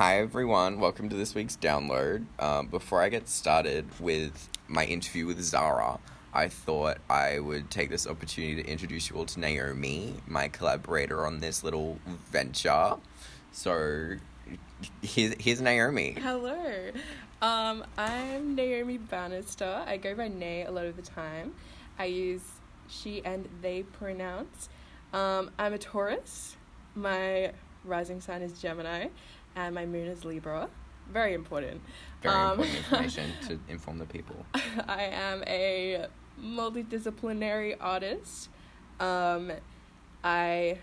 Hi, everyone. Welcome to this week's download. Um, before I get started with my interview with Zara, I thought I would take this opportunity to introduce you all to Naomi, my collaborator on this little venture. So, here's, here's Naomi. Hello. Um, I'm Naomi Bannister. I go by Nay a lot of the time. I use she and they pronouns. Um, I'm a Taurus. My rising sign is Gemini, and my moon is Libra. Very important. Very Um, important information to inform the people. I am a multidisciplinary artist. Um, I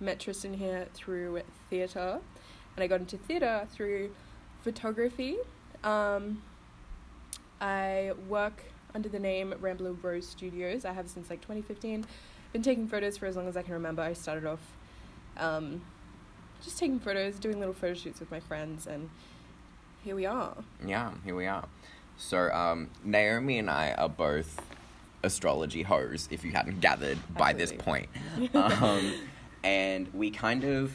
met Tristan here through theatre, and I got into theatre through photography. Um, I work under the name Rambler Rose Studios. I have since like 2015. Been taking photos for as long as I can remember. I started off um, just taking photos, doing little photo shoots with my friends, and here we are. Yeah, here we are. So, um, Naomi and I are both astrology hoes, if you hadn't gathered by this point. Um, and we kind of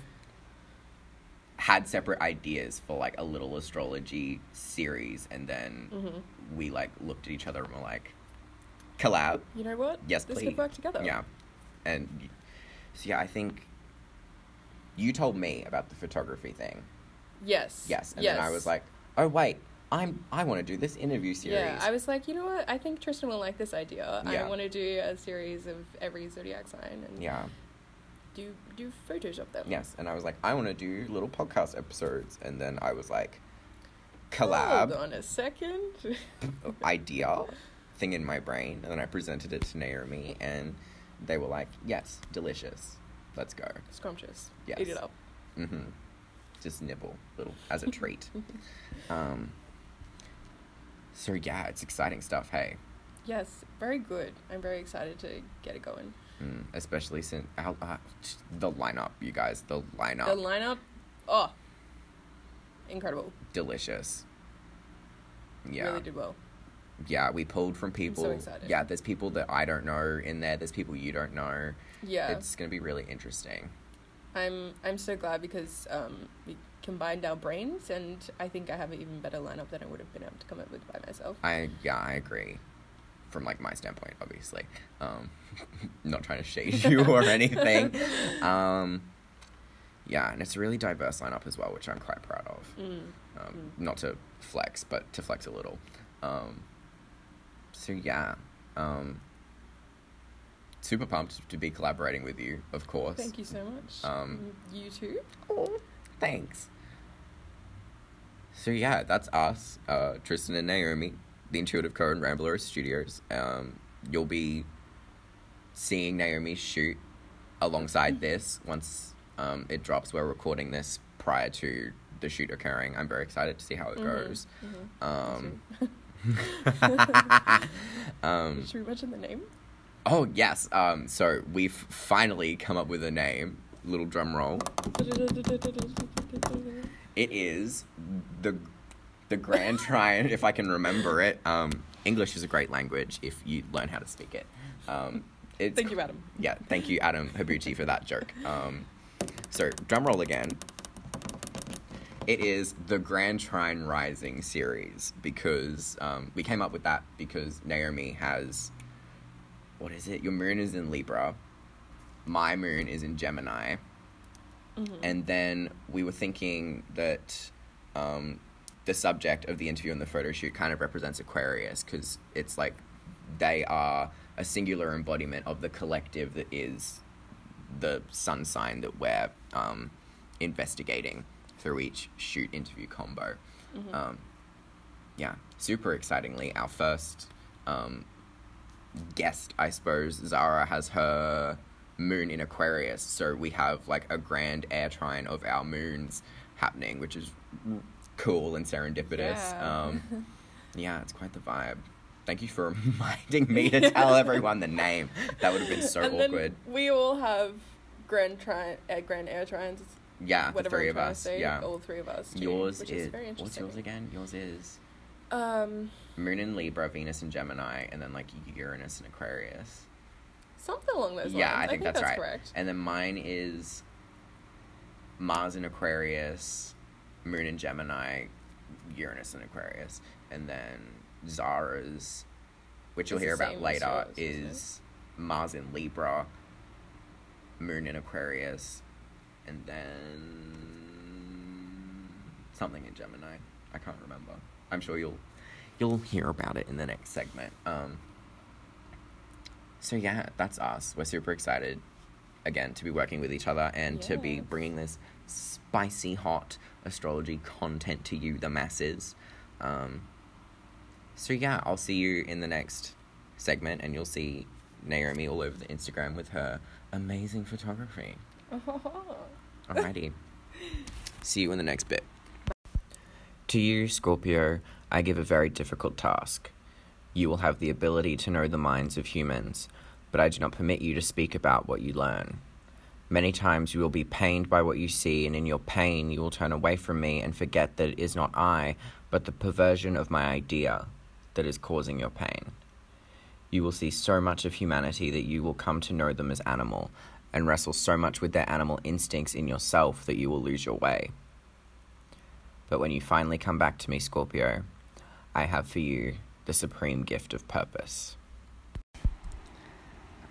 had separate ideas for like a little astrology series, and then hmm we like looked at each other and were like, collab? You know what? Yes, this please. could work together. Yeah. And so, yeah, I think you told me about the photography thing. Yes. Yes. And yes. then I was like, oh, wait. I'm. I want to do this interview series. Yeah, I was like, you know what? I think Tristan will like this idea. Yeah. I want to do a series of every zodiac sign and yeah. do do photos of them. Yes, and I was like, I want to do little podcast episodes, and then I was like, collab Hold on a second. idea thing in my brain, and then I presented it to Naomi, and they were like, yes, delicious, let's go. Scrumptious. Yes. Eat it up. Mm-hmm. Just nibble, little as a treat. um. So yeah, it's exciting stuff. Hey, yes, very good. I'm very excited to get it going. mm, especially since uh, uh, the lineup, you guys, the lineup, The lineup, oh, incredible. delicious. Yeah. Really did well. Yeah, we pulled from people. excited. Yeah, there's people that I don't know in there. There's people you don't know. Yeah, It's gonna be really interesting. I'm I'm so glad because um, we combined our brains, and I think I have an even better lineup than I would have been able to come up with by myself. I yeah, I agree. From like my standpoint, obviously, um, not trying to shade you or anything. Um, yeah, and it's a really diverse lineup as well, which I'm quite proud of. Mm. Um, Not to flex, but to flex a little. Um, so yeah, um, super pumped to be collaborating with you, of course. Thank you so much. Um, you too. Oh, thanks. So yeah, that's us, uh, Tristan and Naomi, the Intuitive Co and Rambler Studios. Um, you'll be seeing Naomi shoot alongside this once um, it drops. We're recording this prior to the shoot occurring. I'm very excited to see how it Mhm, goes. mhm. Um, um, Should we mention the name? oh yes. Um, so we've finally come up with a name. Little drum roll. It is the the Grand Trine, if I can remember it. Um, English is a great language if you learn how to speak it. Um, it's, Thank you, Adam. Yeah, thank you, Adam Habuchi, for that joke. Um, so, drum roll again. It is the Grand Trine Rising series because um, we came up with that because Naomi has. What is it? Your moon is in Libra. My moon is in Gemini Mhm. and then we were thinking that um, the subject of the interview and the photo shoot kind of represents Aquarius because it's like they are a singular embodiment of the collective that is the sun sign that we're um, investigating through each shoot interview combo. Mhm. Um, yeah, super excitingly, our first um, guest, I suppose, Zara has her moon in Aquarius, so we have like a grand air trine of our moons happening, which is cool and serendipitous. Yeah. Um, yeah, it's quite the vibe. Thank you for reminding me to tell everyone the name. That would have been so and awkward. We all have grand tri- uh, grand air trines. Yeah, the three I'm of us. say, Yeah. all three of us. Too, Yours is, is, what's yours again? Yours is Um, Moon in Libra, Venus in Gemini, and then like Uranus and Aquarius. something along those lines. Yeah, I think, that's, right. correct. And then mine is Mars in Aquarius, Moon in Gemini, Uranus in Aquarius, and then Zara's, which you'll hear about later, yours, is Mars in Libra, Moon in Aquarius, and then something in Gemini. I can't remember. I'm sure you'll you'll hear about it in the next segment. Um, so yeah, that's us. We're super excited again to be working with each other and to be bringing this spicy hot astrology content to you, the masses. Um, so yeah, I'll see you in the next segment, and you'll see Naomi all over the Instagram with her amazing photography. Alrighty. See you in the next bit. To you, Scorpio, I give a very difficult task. You will have the ability to know the minds of humans, but I do not permit you to speak about what you learn. Many times you will be pained by what you see, and in your pain you will turn away from me and forget that it is not I, but the perversion of my idea that is causing your pain. You will see so much of humanity that you will come to know them as animal, and wrestle so much with their animal instincts in yourself that you will lose your way. But when you finally come back to me, Scorpio, I have for you the supreme gift of purpose.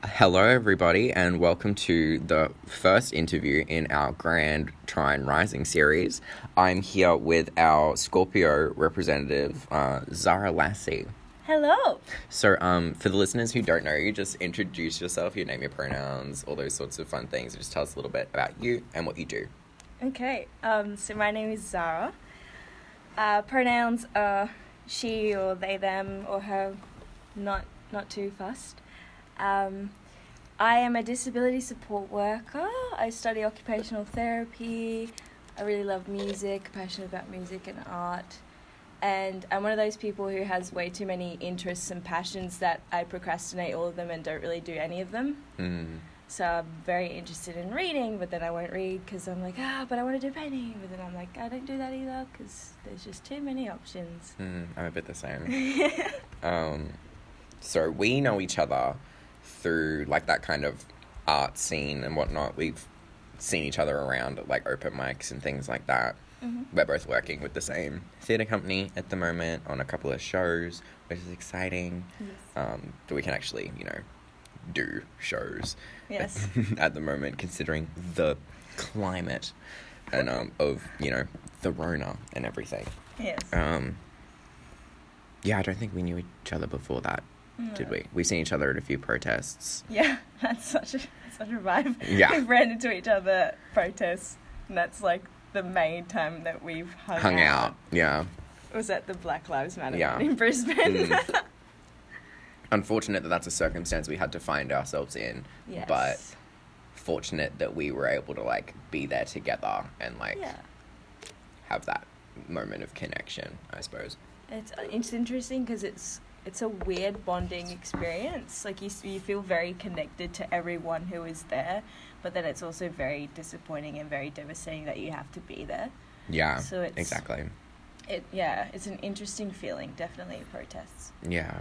Hello, everybody, and welcome to the first interview in our Grand Trine Rising series. I'm here with our Scorpio representative, uh, Zara Lassey. Hello. So, um, for the listeners who don't know you, just introduce yourself, your name, your pronouns, all those sorts of fun things. Just tell us a little bit about you and what you do. Okay. Um, so my name is Zara. Uh, pronouns are she or they, them or her. Not not too fussed. Um, I am a disability support worker. I study occupational therapy. I really love music, passionate about music and art. And I'm one of those people who has way too many interests and passions that I procrastinate all of them and don't really do any of them. Mm. So I'm very interested in reading, but then I won't read because I'm like, ah, but I want to do painting. But then I'm like, I don't do that either because there's just too many options. Mm, I'm a bit the same. um, so we know each other through like that kind of art scene and whatnot. We've seen each other around at like open mics and things like that. Mhm. We're both working with the same theatre company at the moment on a couple of shows, which is exciting. Um, that we can actually, you know, do shows. Yes. at the moment, considering the climate and um, of you know the Rona and everything. yes. Um, yeah, I don't think we knew each other before that, did we? We've seen each other at a few protests. Yeah, that's such a such a vibe. Yeah. We've ran into each other at protests, and that's like the main time that we've hung, Hung out, yeah. Was at the Black Lives Matter Yeah. in Brisbane. Mm. Unfortunate that that's a circumstance we had to find ourselves in, yes. but fortunate that we were able to like be there together and like yeah. have that moment of connection, I suppose. It's uh, it's interesting because it's it's a weird bonding experience. Like you you feel very connected to everyone who is there, but then it's also very disappointing and very devastating that you have to be there. Yeah, So it's- exactly. It yeah, it's an interesting feeling. Definitely protests. Yeah.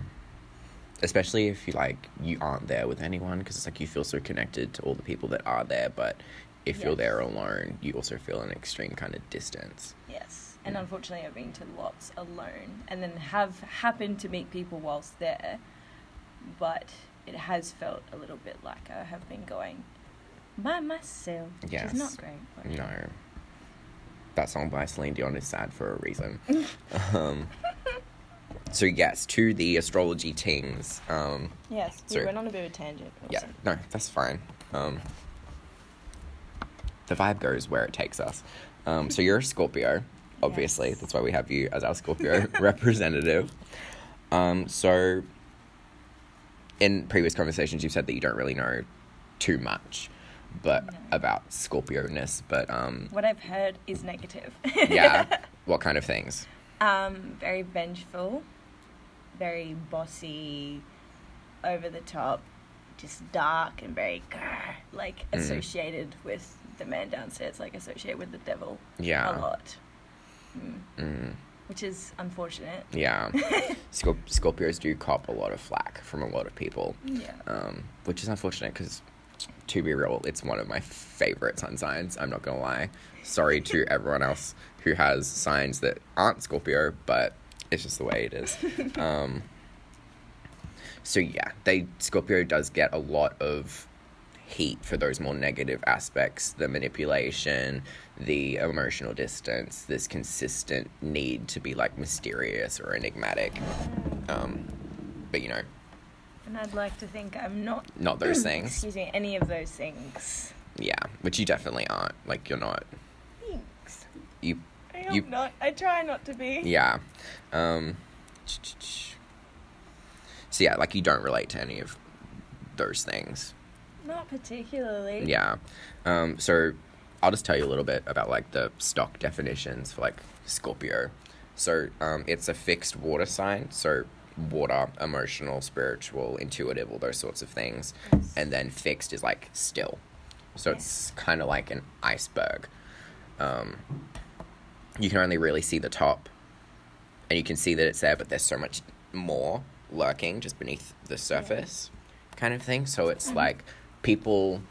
Especially if you like you aren't there with anyone because it's like you feel so connected to all the people that are there, but if you're there alone, you also feel an extreme kind of distance. Yes, and unfortunately, I've been to lots alone, and then have happened to meet people whilst there, but it has felt a little bit like I have been going by myself, which Yes. is not great. No. That song by Celine Dion is sad for a reason. um, so yes, to the astrology teams. Um, Yes, we went on a bit of a tangent. yeah, no, that's fine. Um, the vibe goes where it takes us. Um, so you're a Scorpio, obviously. Yes. That's why we have you as our Scorpio representative. Um, so, in previous conversations, you've said that you don't really know too much, but No. about Scorpio-ness. But um, What I've heard is negative. yeah, what kind of things? um, very vengeful, very bossy, over the top, just dark and very grr, like Mm. associated with the man downstairs, like associated with the devil Yeah. a lot. Mm. Mm, Which is unfortunate. yeah. Scorp- Scorpios do cop a lot of flack from a lot of people. Yeah. um, which is unfortunate because to be real, it's one of my favorite sun signs. I'm not gonna lie. Sorry to everyone else who has signs that aren't Scorpio, but it's just the way it is. Um, so yeah, they Scorpio does get a lot of heat for those more negative aspects the manipulation the emotional distance this consistent need to be like mysterious or enigmatic um, but you know And I'd like to think I'm not. not those things Excuse me, any of those things. yeah which you definitely aren't like you're not Thanks. you I You- not. I try not to be. yeah um, so yeah like you don't relate to any of those things Not particularly. Yeah. Um, so I'll just tell you a little bit about like the stock definitions for like Scorpio. So um, it's a fixed water sign. So water, emotional, spiritual, intuitive, all those sorts of things. Yes. And then fixed is like still. So it's kind of like an iceberg. Um, you can only really see the top, and you can see that it's there, but there's so much more lurking just beneath the surface, kind of thing. So it's like people.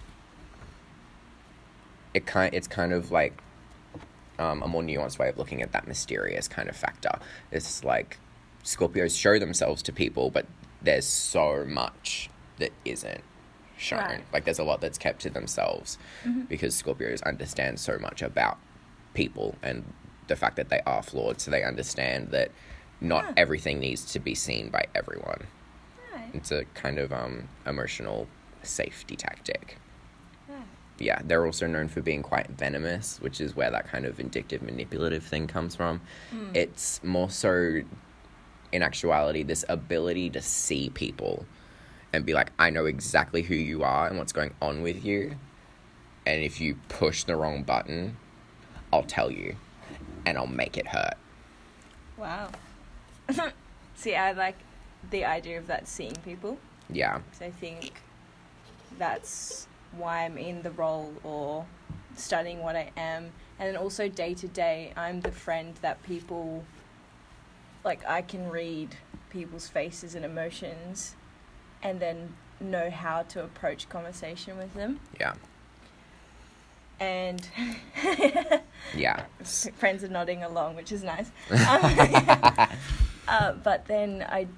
It kind it's kind of like um, a more nuanced way of looking at that mysterious kind of factor. It's like Scorpios show themselves to people, but there's so much that isn't shown. Right. Like there's a lot that's kept to themselves because Scorpios understand so much about people and the fact that they are flawed, so they understand that not Huh. everything needs to be seen by everyone. Right. It's a kind of um, emotional safety tactic. Right. Yeah, they're also known for being quite venomous, which is where that kind of vindictive, manipulative thing comes from. It's more so, in actuality, this ability to see people and be like, I know exactly who you are and what's going on with you. And if you push the wrong button, I'll tell you and I'll make it hurt. Wow. See, I like the idea of that seeing people. Yeah, because I think that's why I'm in the role or studying what I am. And then also day to day, I'm the friend that people like. I can read people's faces and emotions, and then know how to approach conversation with them. yeah, And yeah. friends are nodding along, which is nice. Um, uh, but then I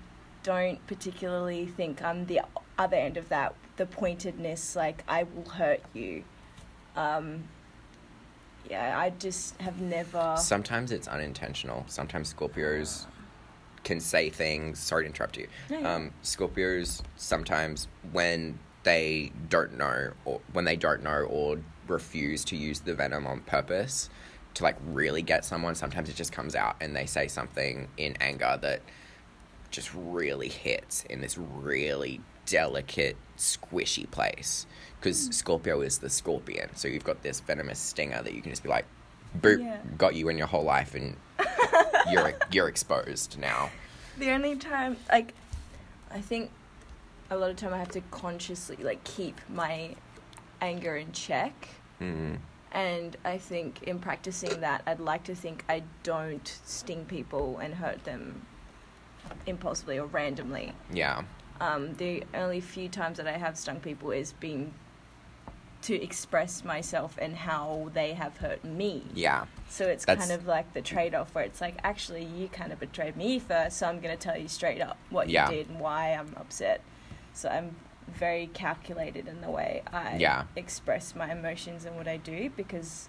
don't particularly think I'm the other end of that. The pointedness, like I will hurt you. Um, yeah, I just have never. Sometimes it's unintentional. Sometimes Scorpios can say things. Sorry to interrupt you. No, no. Um, Scorpios sometimes when they don't know or when they don't know or refuse to use the venom on purpose to like really get someone, sometimes it just comes out and they say something in anger that just really hits in this really delicate, squishy place. Because Hmm. Scorpio is the scorpion, so you've got this venomous stinger that you can just be like, boop, Yeah. got you in your whole life, and you're you're exposed now. The only time, like, I think a lot of time I have to consciously like keep my anger in check. Mm, And I think in practicing that, I'd like to think I don't sting people and hurt them impulsively or randomly. yeah, Um, the only few times that I have stung people is being to express myself and how they have hurt me. yeah, So it's That's- kind of like the trade off where it's like, actually, you kind of betrayed me first, so I'm going to tell you straight up what Yeah. you did and why I'm upset. So I'm very calculated in the way I Yeah. express my emotions and what I do because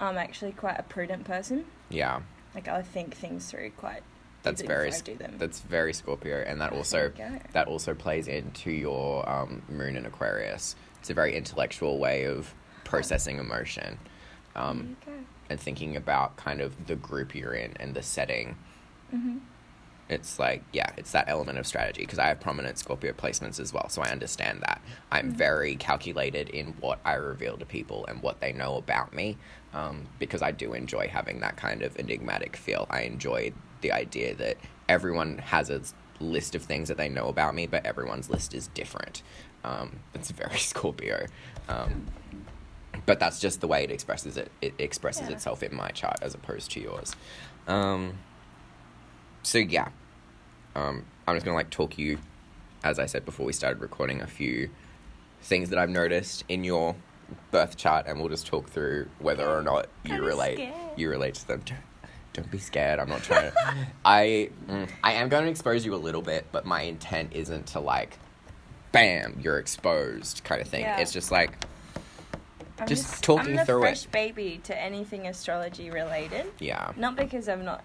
I'm actually quite a prudent person. yeah. Like, I think things through quite That's very do them. that's very Scorpio, and that also There you go. that also plays into your um, moon in Aquarius. It's a very intellectual way of processing emotion, um, and thinking about kind of the group you're in and the setting. go. hmm It's like yeah, it's that element of strategy because I have prominent Scorpio placements as well, so I understand that. I'm Mhm. very calculated in what I reveal to people and what they know about me, um, because I do enjoy having that kind of enigmatic feel. I enjoy the idea that everyone has a list of things that they know about me, but everyone's list is different. Um, it's very Scorpio. Um, but that's just the way it expresses it. It expresses Yeah. itself in my chart as opposed to yours. Um, so yeah, um, I'm just gonna like talk you, as I said before we started recording, a few things that I've noticed in your birth chart, and we'll just talk through whether or not you relate. scared. You relate to them. Don't, don't be scared. I'm not trying to. I mm, I am going to expose you a little bit, but my intent isn't to like, bam, you're exposed kind of thing. Yeah. It's just like, I'm Just talking I'm through it. fresh baby to anything astrology related. yeah, Not because I'm not.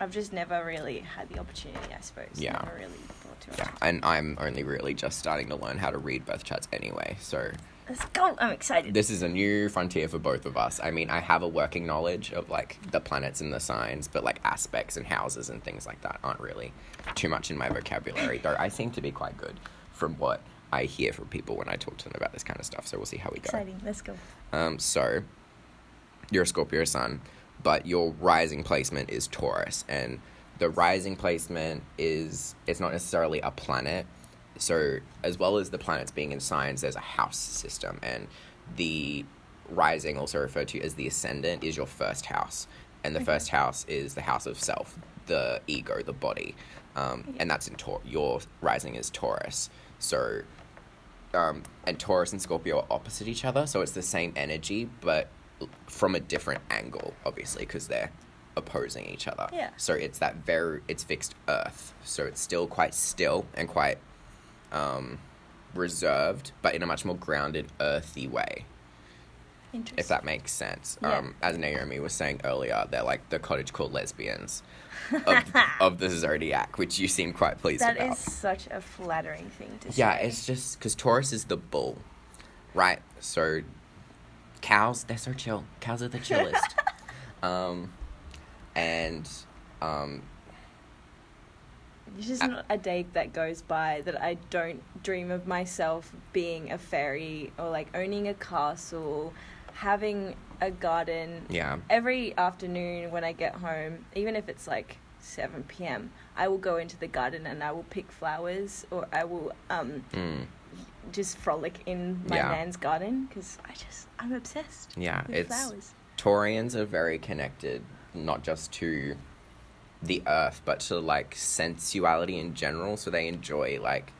I've just never really had the opportunity. I suppose. Yeah. Never really thought to. yeah. And I'm only really just starting to learn how to read birth charts anyway. So Let's go. I'm excited. this is a new frontier for both of us. I mean, I have a working knowledge of like the planets and the signs, but like aspects and houses and things like that aren't really too much in my vocabulary. Though I seem to be quite good from what I hear from people when I talk to them about this kind of stuff. So we'll see how we go. Exciting. Let's go. Um, so you're a Scorpio sun, but your rising placement is Taurus, and the rising placement is it's not necessarily a planet. So as well as the planets being in signs, there's a house system, and the rising, also referred to as the ascendant, is your first house, and the first house is the house of self, the ego, the body, um, and that's in Taur. Your rising is Taurus, so um, and Taurus and Scorpio are opposite each other, so it's the same energy, but from a different angle, obviously, because they're opposing each other. Yeah. So it's that very it's fixed Earth, so it's still quite still and quite um, reserved, but in a much more grounded, earthy way. If that makes sense. Yeah. Um, as Naomi was saying earlier, they're like the cottage core lesbians of, of the zodiac, which you seem quite pleased That about. is such a flattering thing to say. Yeah, it's just because Taurus is the bull, right? So cows, they're so chill. Cows are the chillest. um, and um, There's just I- not a day that goes by that I don't dream of myself being a fairy or like owning a castle, having a garden. yeah, Every afternoon when I get home, even if it's like 7 p.m., I will go into the garden and I will pick flowers or I will um, mm, just frolic in my Yeah. nan's garden because I just, I'm obsessed yeah. with It's flowers. Taurians are very connected, not just to the earth, but to like sensuality in general. So they enjoy like.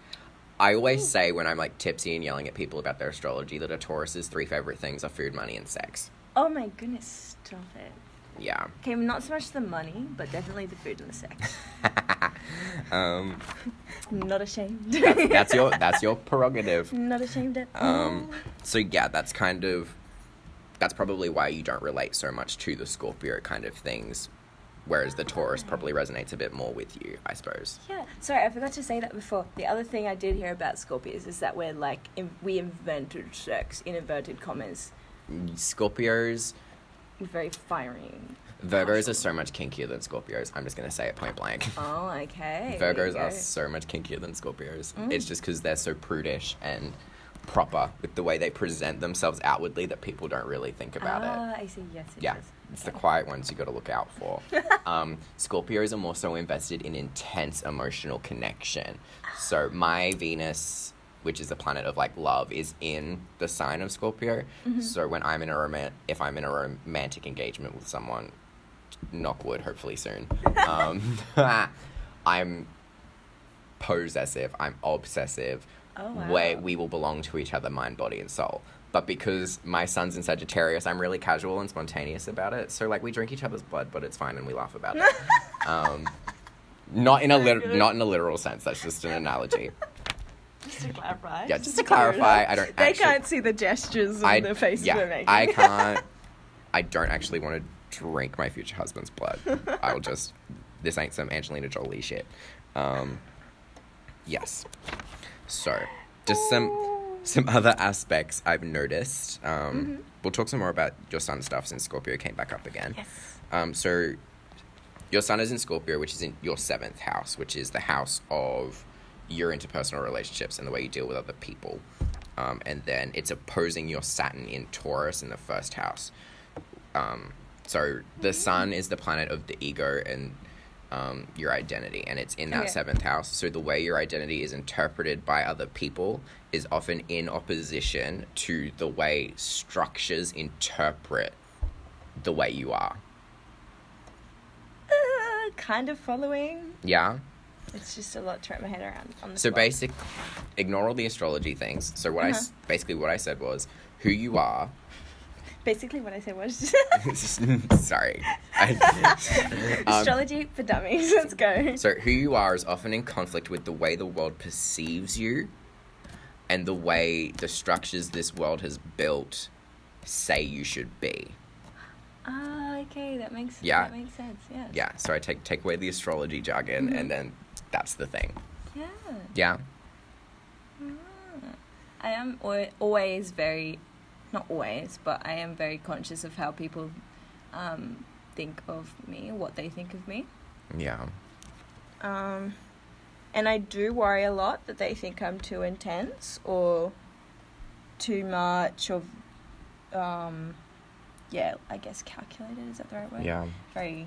I always say when I'm like tipsy and yelling at people about their astrology that a Taurus's three favorite things are food, money, and sex. Oh my goodness, stop it. Yeah. Okay, not so much the money, but definitely the food and the sex. um, Not ashamed. that's, that's your that's your prerogative. Not ashamed at Um, all. so yeah, that's kind of that's probably why you don't relate so much to the Scorpio kind of things, whereas the Taurus probably resonates a bit more with you, I suppose. Yeah, sorry, I forgot to say that before. The other thing I did hear about Scorpios is that we're like, in, we invented sex, in inverted commas. Scorpios, very fiery. Virgos are so much kinkier than Scorpios. I'm just gonna say it point blank. Oh, okay. Virgos are so much kinkier than Scorpios. Mm. It's just because they're so prudish and proper with the way they present themselves outwardly that people don't really think about it. ah, I see, yes, it Yeah, is. it's the quiet ones you got to look out for. um, Scorpios are more so invested in intense emotional connection. So my Venus, which is the planet of like love, is in the sign of Scorpio. Mm-hmm. So when I'm in a roman, if I'm in a romantic engagement with someone, knock wood, hopefully soon. Um, I'm possessive. I'm obsessive. Oh, wow. Where we will belong to each other, mind, body, and soul. But because my sun's in Sagittarius, I'm really casual and spontaneous about it. So like we drink each other's blood, but it's fine and we laugh about it. um, not in a lit- not in a literal sense. That's just an analogy. Just to clarify. Yeah, just to clarify, I don't. They actually, can't see the gestures and I, the faces yeah, we're making. I can't. I don't actually want to drink my future husband's blood. I'll just. This ain't some Angelina Jolie shit. Um, yes. So, just some some other aspects I've noticed. Um, Mm-hmm. We'll talk some more about your sun stuff since Scorpio came back up again. Yes. Um, so, your sun is in Scorpio, which is in your seventh house, which is the house of your interpersonal relationships and the way you deal with other people. Um, and then it's opposing your Saturn in Taurus in the first house. Um, so the sun is the planet of the ego and um, your identity, and it's in that Okay. seventh house. So the way your identity is interpreted by other people is often in opposition to the way structures interpret the way you are. Uh, kind of following. Yeah. It's just a lot to wrap my head around on the So spot. basic, ignore all the astrology things. So what I Uh-huh. basically what I said was who you are. Basically, what I said was Sorry. I- um, astrology for dummies. Let's go. So who you are is often in conflict with the way the world perceives you, and the way the structures this world has built say you should be. Ah, okay, that makes Yeah. that makes sense. Yeah. Yeah. So I take take away the astrology jargon, Mhm. and then that's the thing. Yeah. Yeah. Ah. I am al- always very, not always, but I am very conscious of how people um, think of me, what they think of me. Yeah. Um, and I do worry a lot that they think I'm too intense or too much of, um, yeah, I guess calculated. Is that the right word? Yeah. Very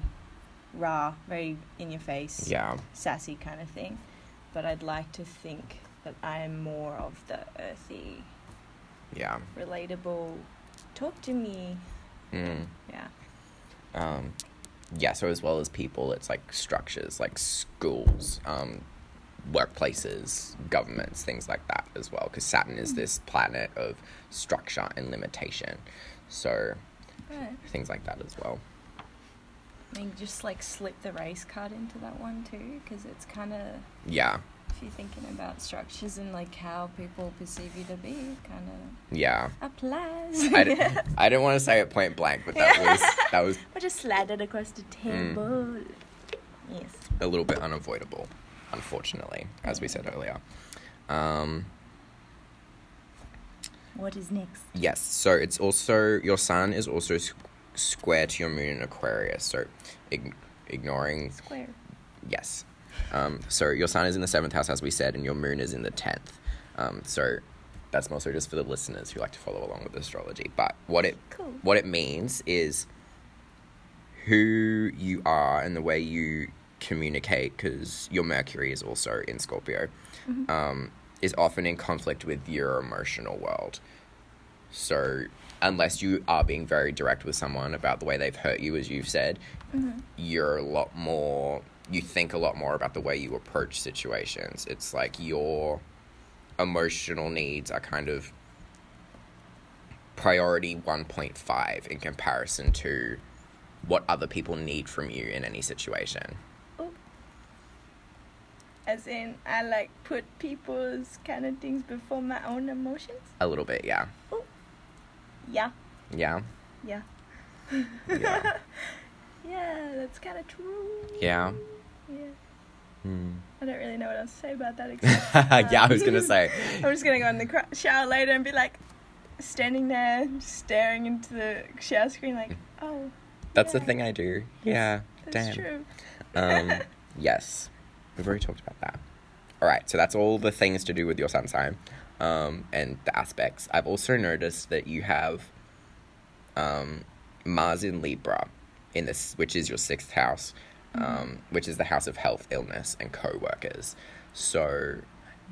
raw, very in your face, Yeah. sassy kind of thing. But I'd like to think that I am more of the earthy, Yeah. relatable, talk to me. Mm. Yeah. Um, yeah, so as well as people, it's like structures, like schools, um, workplaces, governments, things like that as well. Because Saturn is this planet of structure and limitation. So Right. things like that as well. I mean, just like slip the race card into that one too, because it's kind of Yeah, if you're thinking about structures and like how people perceive you to be, kind of yeah. applies. I, d- I didn't want to say it point blank, but that was that was I just it across the Mm. table. Yes. a little bit unavoidable, unfortunately, as we said earlier. Um, What is next? Yes, so it's also your sun is also square to your moon in Aquarius. So, ig- ignoring Square. yes, um, so your sun is in the seventh house, as we said, and your moon is in the tenth. Um, so that's mostly just for the listeners who like to follow along with astrology. But what it Cool. what it means is who you are and the way you communicate, because your Mercury is also in Scorpio, Mhm. um, is often in conflict with your emotional world. So, unless you are being very direct with someone about the way they've hurt you, as you've said, Mhm. you're a lot more, you think a lot more about the way you approach situations. It's like your emotional needs are kind of priority 1.5 in comparison to what other people need from you in any situation. As in, I like put people's kind of things before my own emotions. A little bit, yeah. Yeah. Yeah. Yeah. Yeah. Yeah, that's kind of true. Yeah. Yeah. Hmm. I don't really know what else to say about that. Except, yeah, I um, was gonna say. I'm just gonna go in the cr- shower later and be like, standing there, staring into the shower screen, like, oh. That's the thing I do. Yeah. That's Damn. true. Um, yes, we've already talked about that. All right, so that's all the things to do with your sun sign um, and the aspects. I've also noticed that you have um, Mars in Libra in this, which is your sixth house, um, which is the house of health, illness, and co-workers. So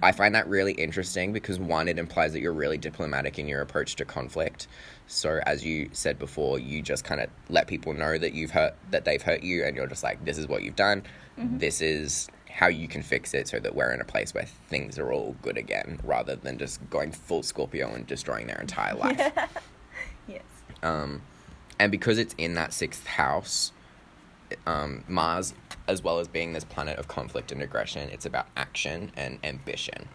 I find that really interesting because one, it implies that you're really diplomatic in your approach to conflict. So as you said before, you just kind of let people know that you've hurt that they've hurt you, and you're just like, this is what you've done. This is how you can fix it, so that we're in a place where things are all good again, rather than just going full Scorpio and destroying their entire life. Yes. Um, and because it's in that sixth house, um, Mars, as well as being this planet of conflict and aggression, it's about action and ambition.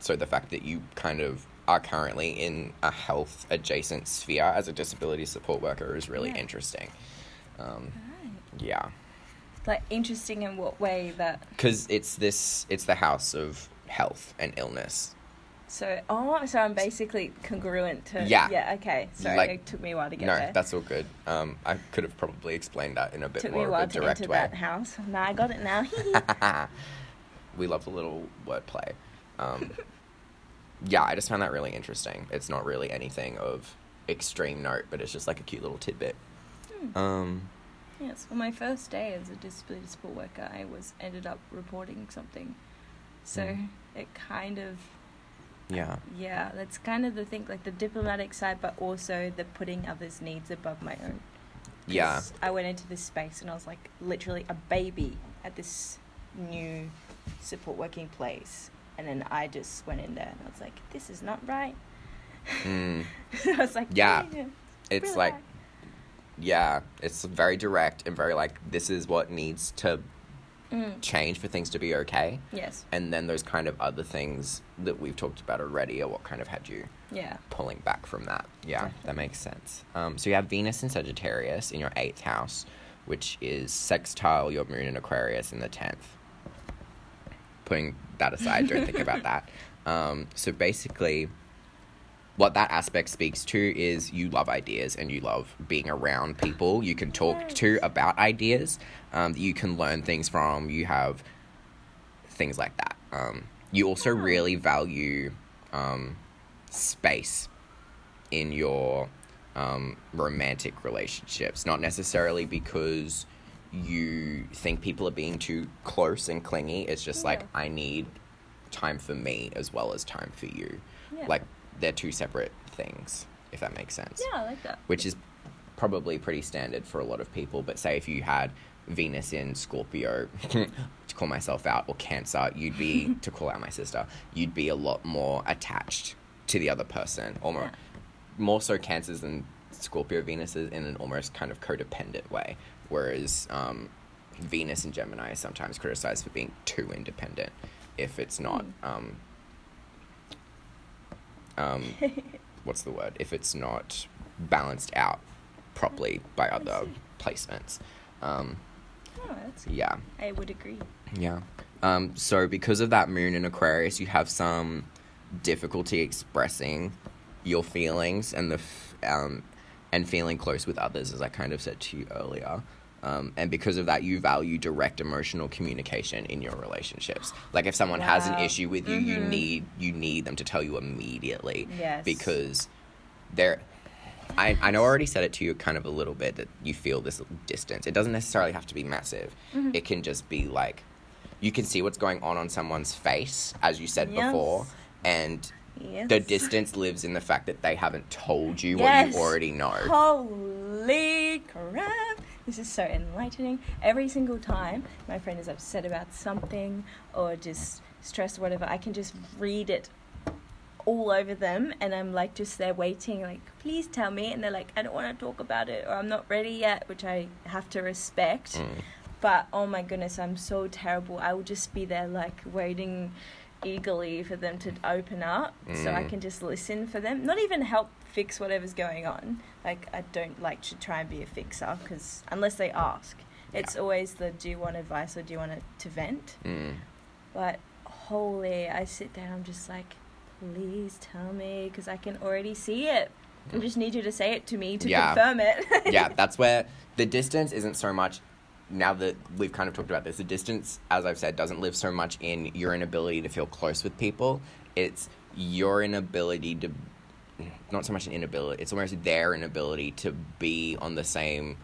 So the fact that you kind of are currently in a health adjacent sphere as a disability support worker is really Yeah. interesting. Um, Right. yeah, Like, interesting in what way that. because it's this, it's the house of health and illness. So, oh, so I'm basically congruent to. Yeah. Yeah, okay. Sorry, Like- it took me a while to get no, there. No, that's all good. Um, I could have probably explained that in a bit took me more a of while a to direct enter way. that house. Now I got it now. we love the little wordplay. Um, yeah, I just found that really interesting. It's not really anything of extreme note, but it's just like a cute little tidbit. Hmm. Um, yes. Well, my first day as a disability support worker, I was ended up reporting something. So Mm. it kind of yeah, yeah, that's kind of the thing, like the diplomatic side, but also the putting others' needs above my own yeah, I went into this space and I was like literally a baby at this new support working place, and then I just went in there and I was like, this is not right. Mm. I was like, Yeah. "Yeah, It's relax." like, yeah, it's very direct and very like, this is what needs to Mm, change for things to be okay. yes, And then those kind of other things that we've talked about already are what kind of had you yeah, pulling back from that. Yeah, that makes sense. Um, so you have Venus in Sagittarius in your eighth house, which is sextile your moon in Aquarius in the tenth. Putting that aside, don't think about that. Um, so basically, what that aspect speaks to is you love ideas and you love being around people you can talk to about ideas um, that you can learn things from. You have things like that. Um, you also Yeah. really value um, space in your um, romantic relationships, not necessarily because you think people are being too close and clingy. It's just like, I need time for me as well as time for you. yeah. Like, they're two separate things, if that makes sense yeah, I like that. which is probably pretty standard for a lot of people. But say if you had Venus in Scorpio, to call myself out, or Cancer, you'd be, to call out my sister, you'd be a lot more attached to the other person, or more, Yeah. more so Cancers than Scorpio Venuses in an almost kind of codependent way. Whereas um, Venus and Gemini is sometimes criticized for being too independent if it's not. Um, um, what's the word? If it's not balanced out properly by other placements. Um, Oh, that's, yeah, I would agree. yeah. Um, so because of that moon in Aquarius, you have some difficulty expressing your feelings and the f- um, and feeling close with others, as I kind of said to you earlier. Um, and because of that, you value direct emotional communication in your relationships. Like if someone has an issue with you, you Mhm. need you need them to tell you immediately Yes. because they're I, I know I already said it to you kind of a little bit that you feel this distance. It doesn't necessarily have to be massive. Mhm. It can just be like you can see what's going on on someone's face, as you said before, and Yes. the distance lives in the fact that they haven't told you Yes. what you already know. Holy crap! This is so enlightening. Every single time my friend is upset about something or just stressed or whatever, I can just read it all over them and I'm like just there waiting, like, please tell me. And they're like, I don't want to talk about it or I'm not ready yet, which I have to respect. Mm. But oh my goodness, I'm so terrible. I will just be there like waiting eagerly for them to open up so I Mm. can just listen for them. Not even help fix whatever's going on. Like I don't like to try and be a fixer because unless they ask, it's always the do you want advice or do you want it to vent? Mm. But holy, I sit there and I'm just like, please tell me because I can already see it. I just need you to say it to me to Yeah. confirm it. yeah, that's where the distance isn't so much. Now that we've kind of talked about this, the distance, as I've said, doesn't live so much in your inability to feel close with people. It's your inability to, not so much an inability. It's almost their inability to be on the same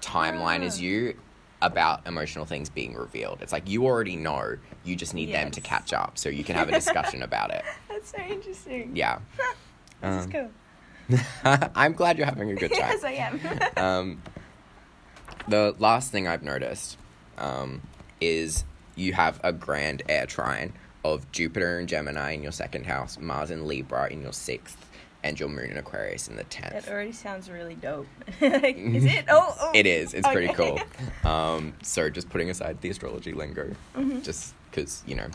timeline as Ah. you about emotional things being revealed. It's like you already know. You just need them to catch up so you can have a discussion about it. That's so interesting. Yeah. This is Um, cool. I'm glad you're having a good time. yes, I am. um, the last thing I've noticed um, is you have a grand air trine of Jupiter and Gemini in your second house, Mars and Libra in your sixth, and your Moon in Aquarius in the That tenth. already sounds really dope. like, is it? Oh, oh. It is. It's pretty cool. Um, so just putting aside the astrology lingo, Mhm. just because you know,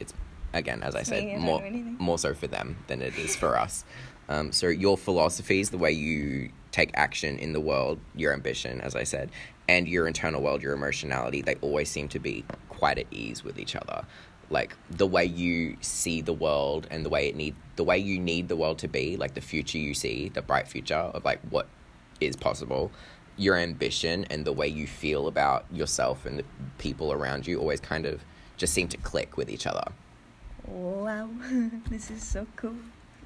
it's again as I said more more so for them than it is for us. Um, so your philosophies, the way you take action in the world, your ambition, as I said, and your internal world, your emotionality, they always seem to be quite at ease with each other. Like the way you see the world and the way it need the way you need the world to be, like the future you see, the bright future of like what is possible, your ambition and the way you feel about yourself and the people around you always kind of just seem to click with each other. Wow, this is so cool.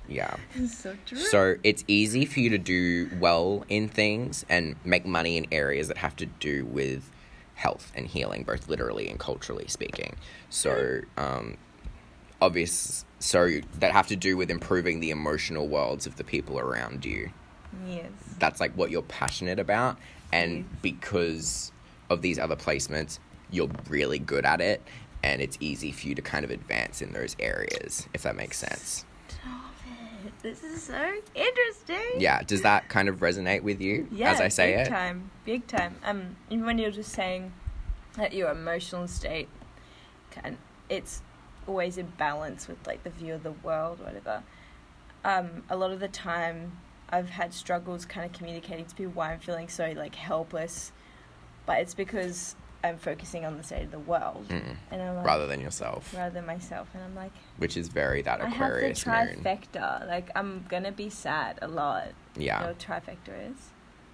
Yeah. Is so true. So it's easy for you to do well in things and make money in areas that have to do with health and healing, both literally and culturally speaking. So, um, obvious, so that have to do with improving the emotional worlds of the people around you. yes. That's like what you're passionate about, and Yes. because of these other placements, you're really good at it. and it's easy for you to kind of advance in those areas, if that makes sense. Stop. This is so interesting. Yeah, does that kind of resonate with you Yeah, as I say big it? Big time, big time. Um, even when you're just saying that your emotional state can, it's always in balance with like the view of the world, whatever. Um, a lot of the time, I've had struggles kind of communicating to people why I'm feeling so like helpless, but it's because I'm focusing on the state of the world, Mm, and I'm like, rather than yourself, rather than myself, and I'm like, which is very that Aquarius I have the Aquarius moon. Like I'm gonna be sad a lot. You know Yeah. what trifecta is?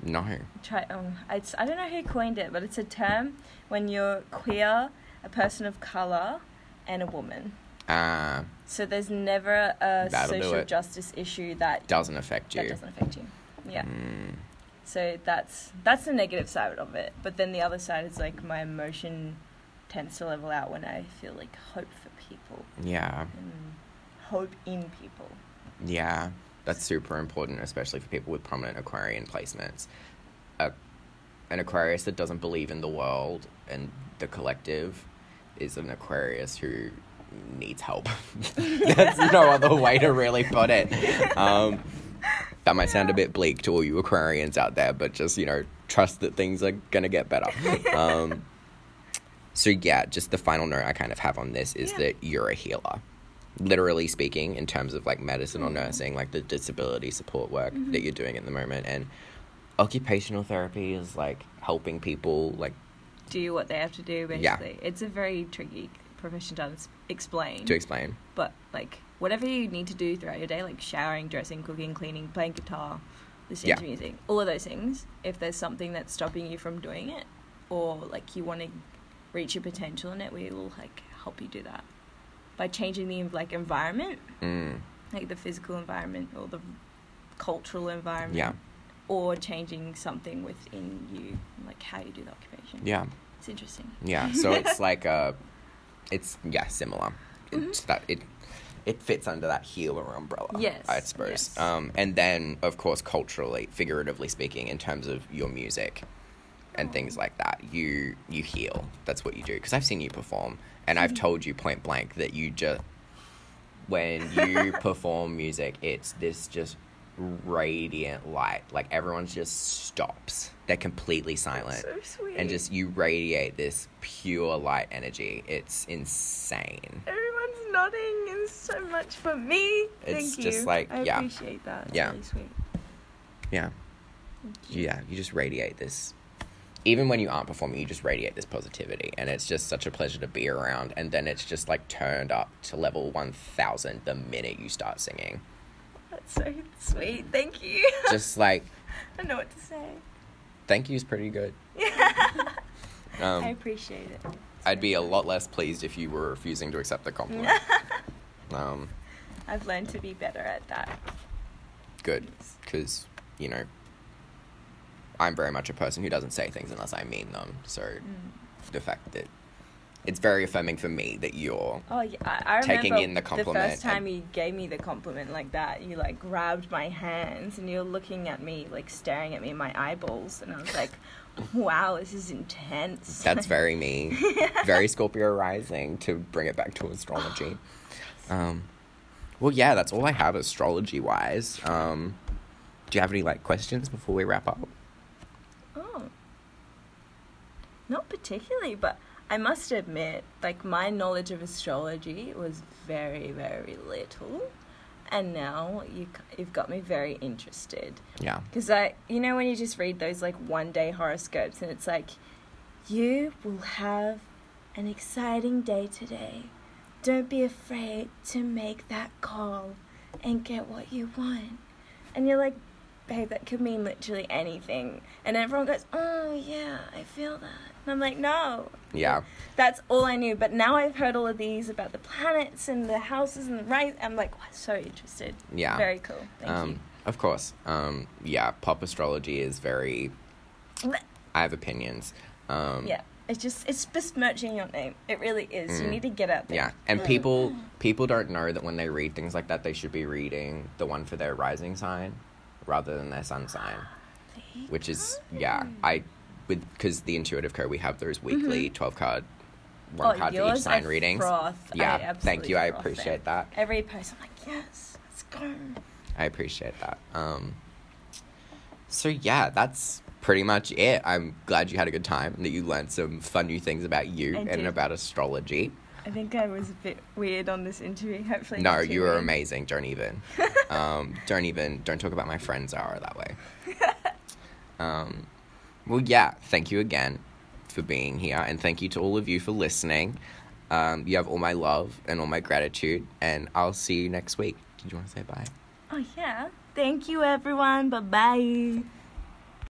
No. Try. Um, it's I don't know who coined it, but it's a term when you're queer, a person of color, and a woman. Uh, So there's never a social justice issue that doesn't affect you. that doesn't affect you. Yeah. Mm, So that's that's the negative side of it. But then the other side is like my emotion tends to level out when I feel like hope for people yeah. and hope in people. Yeah, that's super important, especially for people with prominent Aquarian placements. A, an Aquarius that doesn't believe in the world and the collective is an Aquarius who needs help. That's no other way to really put it. Um, that might sound a bit bleak to all you Aquarians out there, but just, you know, trust that things are going to get better. Um, so, yeah, just the final note I kind of have on this is Yeah. that you're a healer literally speaking in terms of like medicine or Mhm. nursing like the disability support work Mhm. that you're doing at the moment and occupational therapy is like helping people like Do what they have to do. Yeah. Basically, it's a very tricky profession to explain. to explain but like whatever you need to do throughout your day, like showering, dressing, cooking, cleaning, playing guitar, listening Yeah. to music, all of those things. If there's something that's stopping you from doing it, or like you want to reach your potential in it, we will like help you do that by changing the like environment, mm, like the physical environment or the cultural environment, yeah or changing something within you, like how you do the occupation. yeah it's interesting. yeah so it's like a it's yeah similar it's that it it fits under that healer umbrella Yes, i suppose. yes. um and then of course culturally figuratively speaking in terms of your music and things like that you you heal. That's what you do. Because i've seen you perform and i've told you point blank that you just when you perform music it's this just radiant light. Like everyone just stops. They're completely silent So sweet. and just you radiate this pure light energy. It's insane. Everyone's nodding. It's so much for me. It's Thank just you. like- I yeah. appreciate that. It's Yeah. really sweet. yeah you. yeah you just radiate this even when you aren't performing you just radiate this positivity and it's just such a pleasure to be around and then it's just like turned up to level 1000 the minute you start singing That's so sweet. Thank you. just like I don't know what to say. thank you is pretty good um, I appreciate it. I'd be a lot less pleased if you were refusing to accept the compliment um, I've learned to be better at that. good because you know i'm very much a person who doesn't say things unless i mean them so Mm. the fact that it's very affirming for me that you're Oh yeah, I, I Taking in the compliment the first time and- you gave me the compliment like that. You like grabbed my hands and you're looking at me, like staring at me in my eyeballs, and I was like, "Wow, this is intense." that's very me very scorpio rising to bring it back to astrology um well yeah that's all i have astrology wise um do you have any like questions before we wrap up Oh. Not particularly, but I must admit, like my knowledge of astrology was very, very little, and now you you've got me very interested. yeah Because I, you know, when you just read those like one day horoscopes, and it's like, you will have an exciting day today. Don't be afraid to make that call and get what you want. And you're like, babe, that could mean literally anything. And everyone goes, oh, yeah, I feel that. And I'm like, no. yeah That's all I knew. But now I've heard all of these about the planets and the houses and the rise. I'm like, wow, so interested. yeah Very cool. Thank um of course um yeah pop astrology is very i have opinions um Yeah, it's just it's besmirching your name. It really is. You Mm. need to get out there. Yeah, and people people don't know that when they read things like that, they should be reading the one for their rising sign rather than their sun sign, which is yeah. I with because the intuitive code we have those weekly twelve card one oh, card for each sign readings. froth. Yeah, thank you. I appreciate them. that. Every post, I'm like, yes, let's go. I appreciate that. Um, so yeah, that's pretty much it. I'm glad you had a good time and that you learned some fun new things about you I and did. about astrology. I think I was a bit weird on this interview. Hopefully, No, you were weird. amazing. Don't even. um, don't even. Don't talk about my friends Zara that way. Um, well, yeah. Thank you again for being here, and thank you to all of you for listening. Um, you have all my love and all my gratitude, and I'll see you next week. Did you want to say bye? Oh yeah. Thank you, everyone. Bye bye.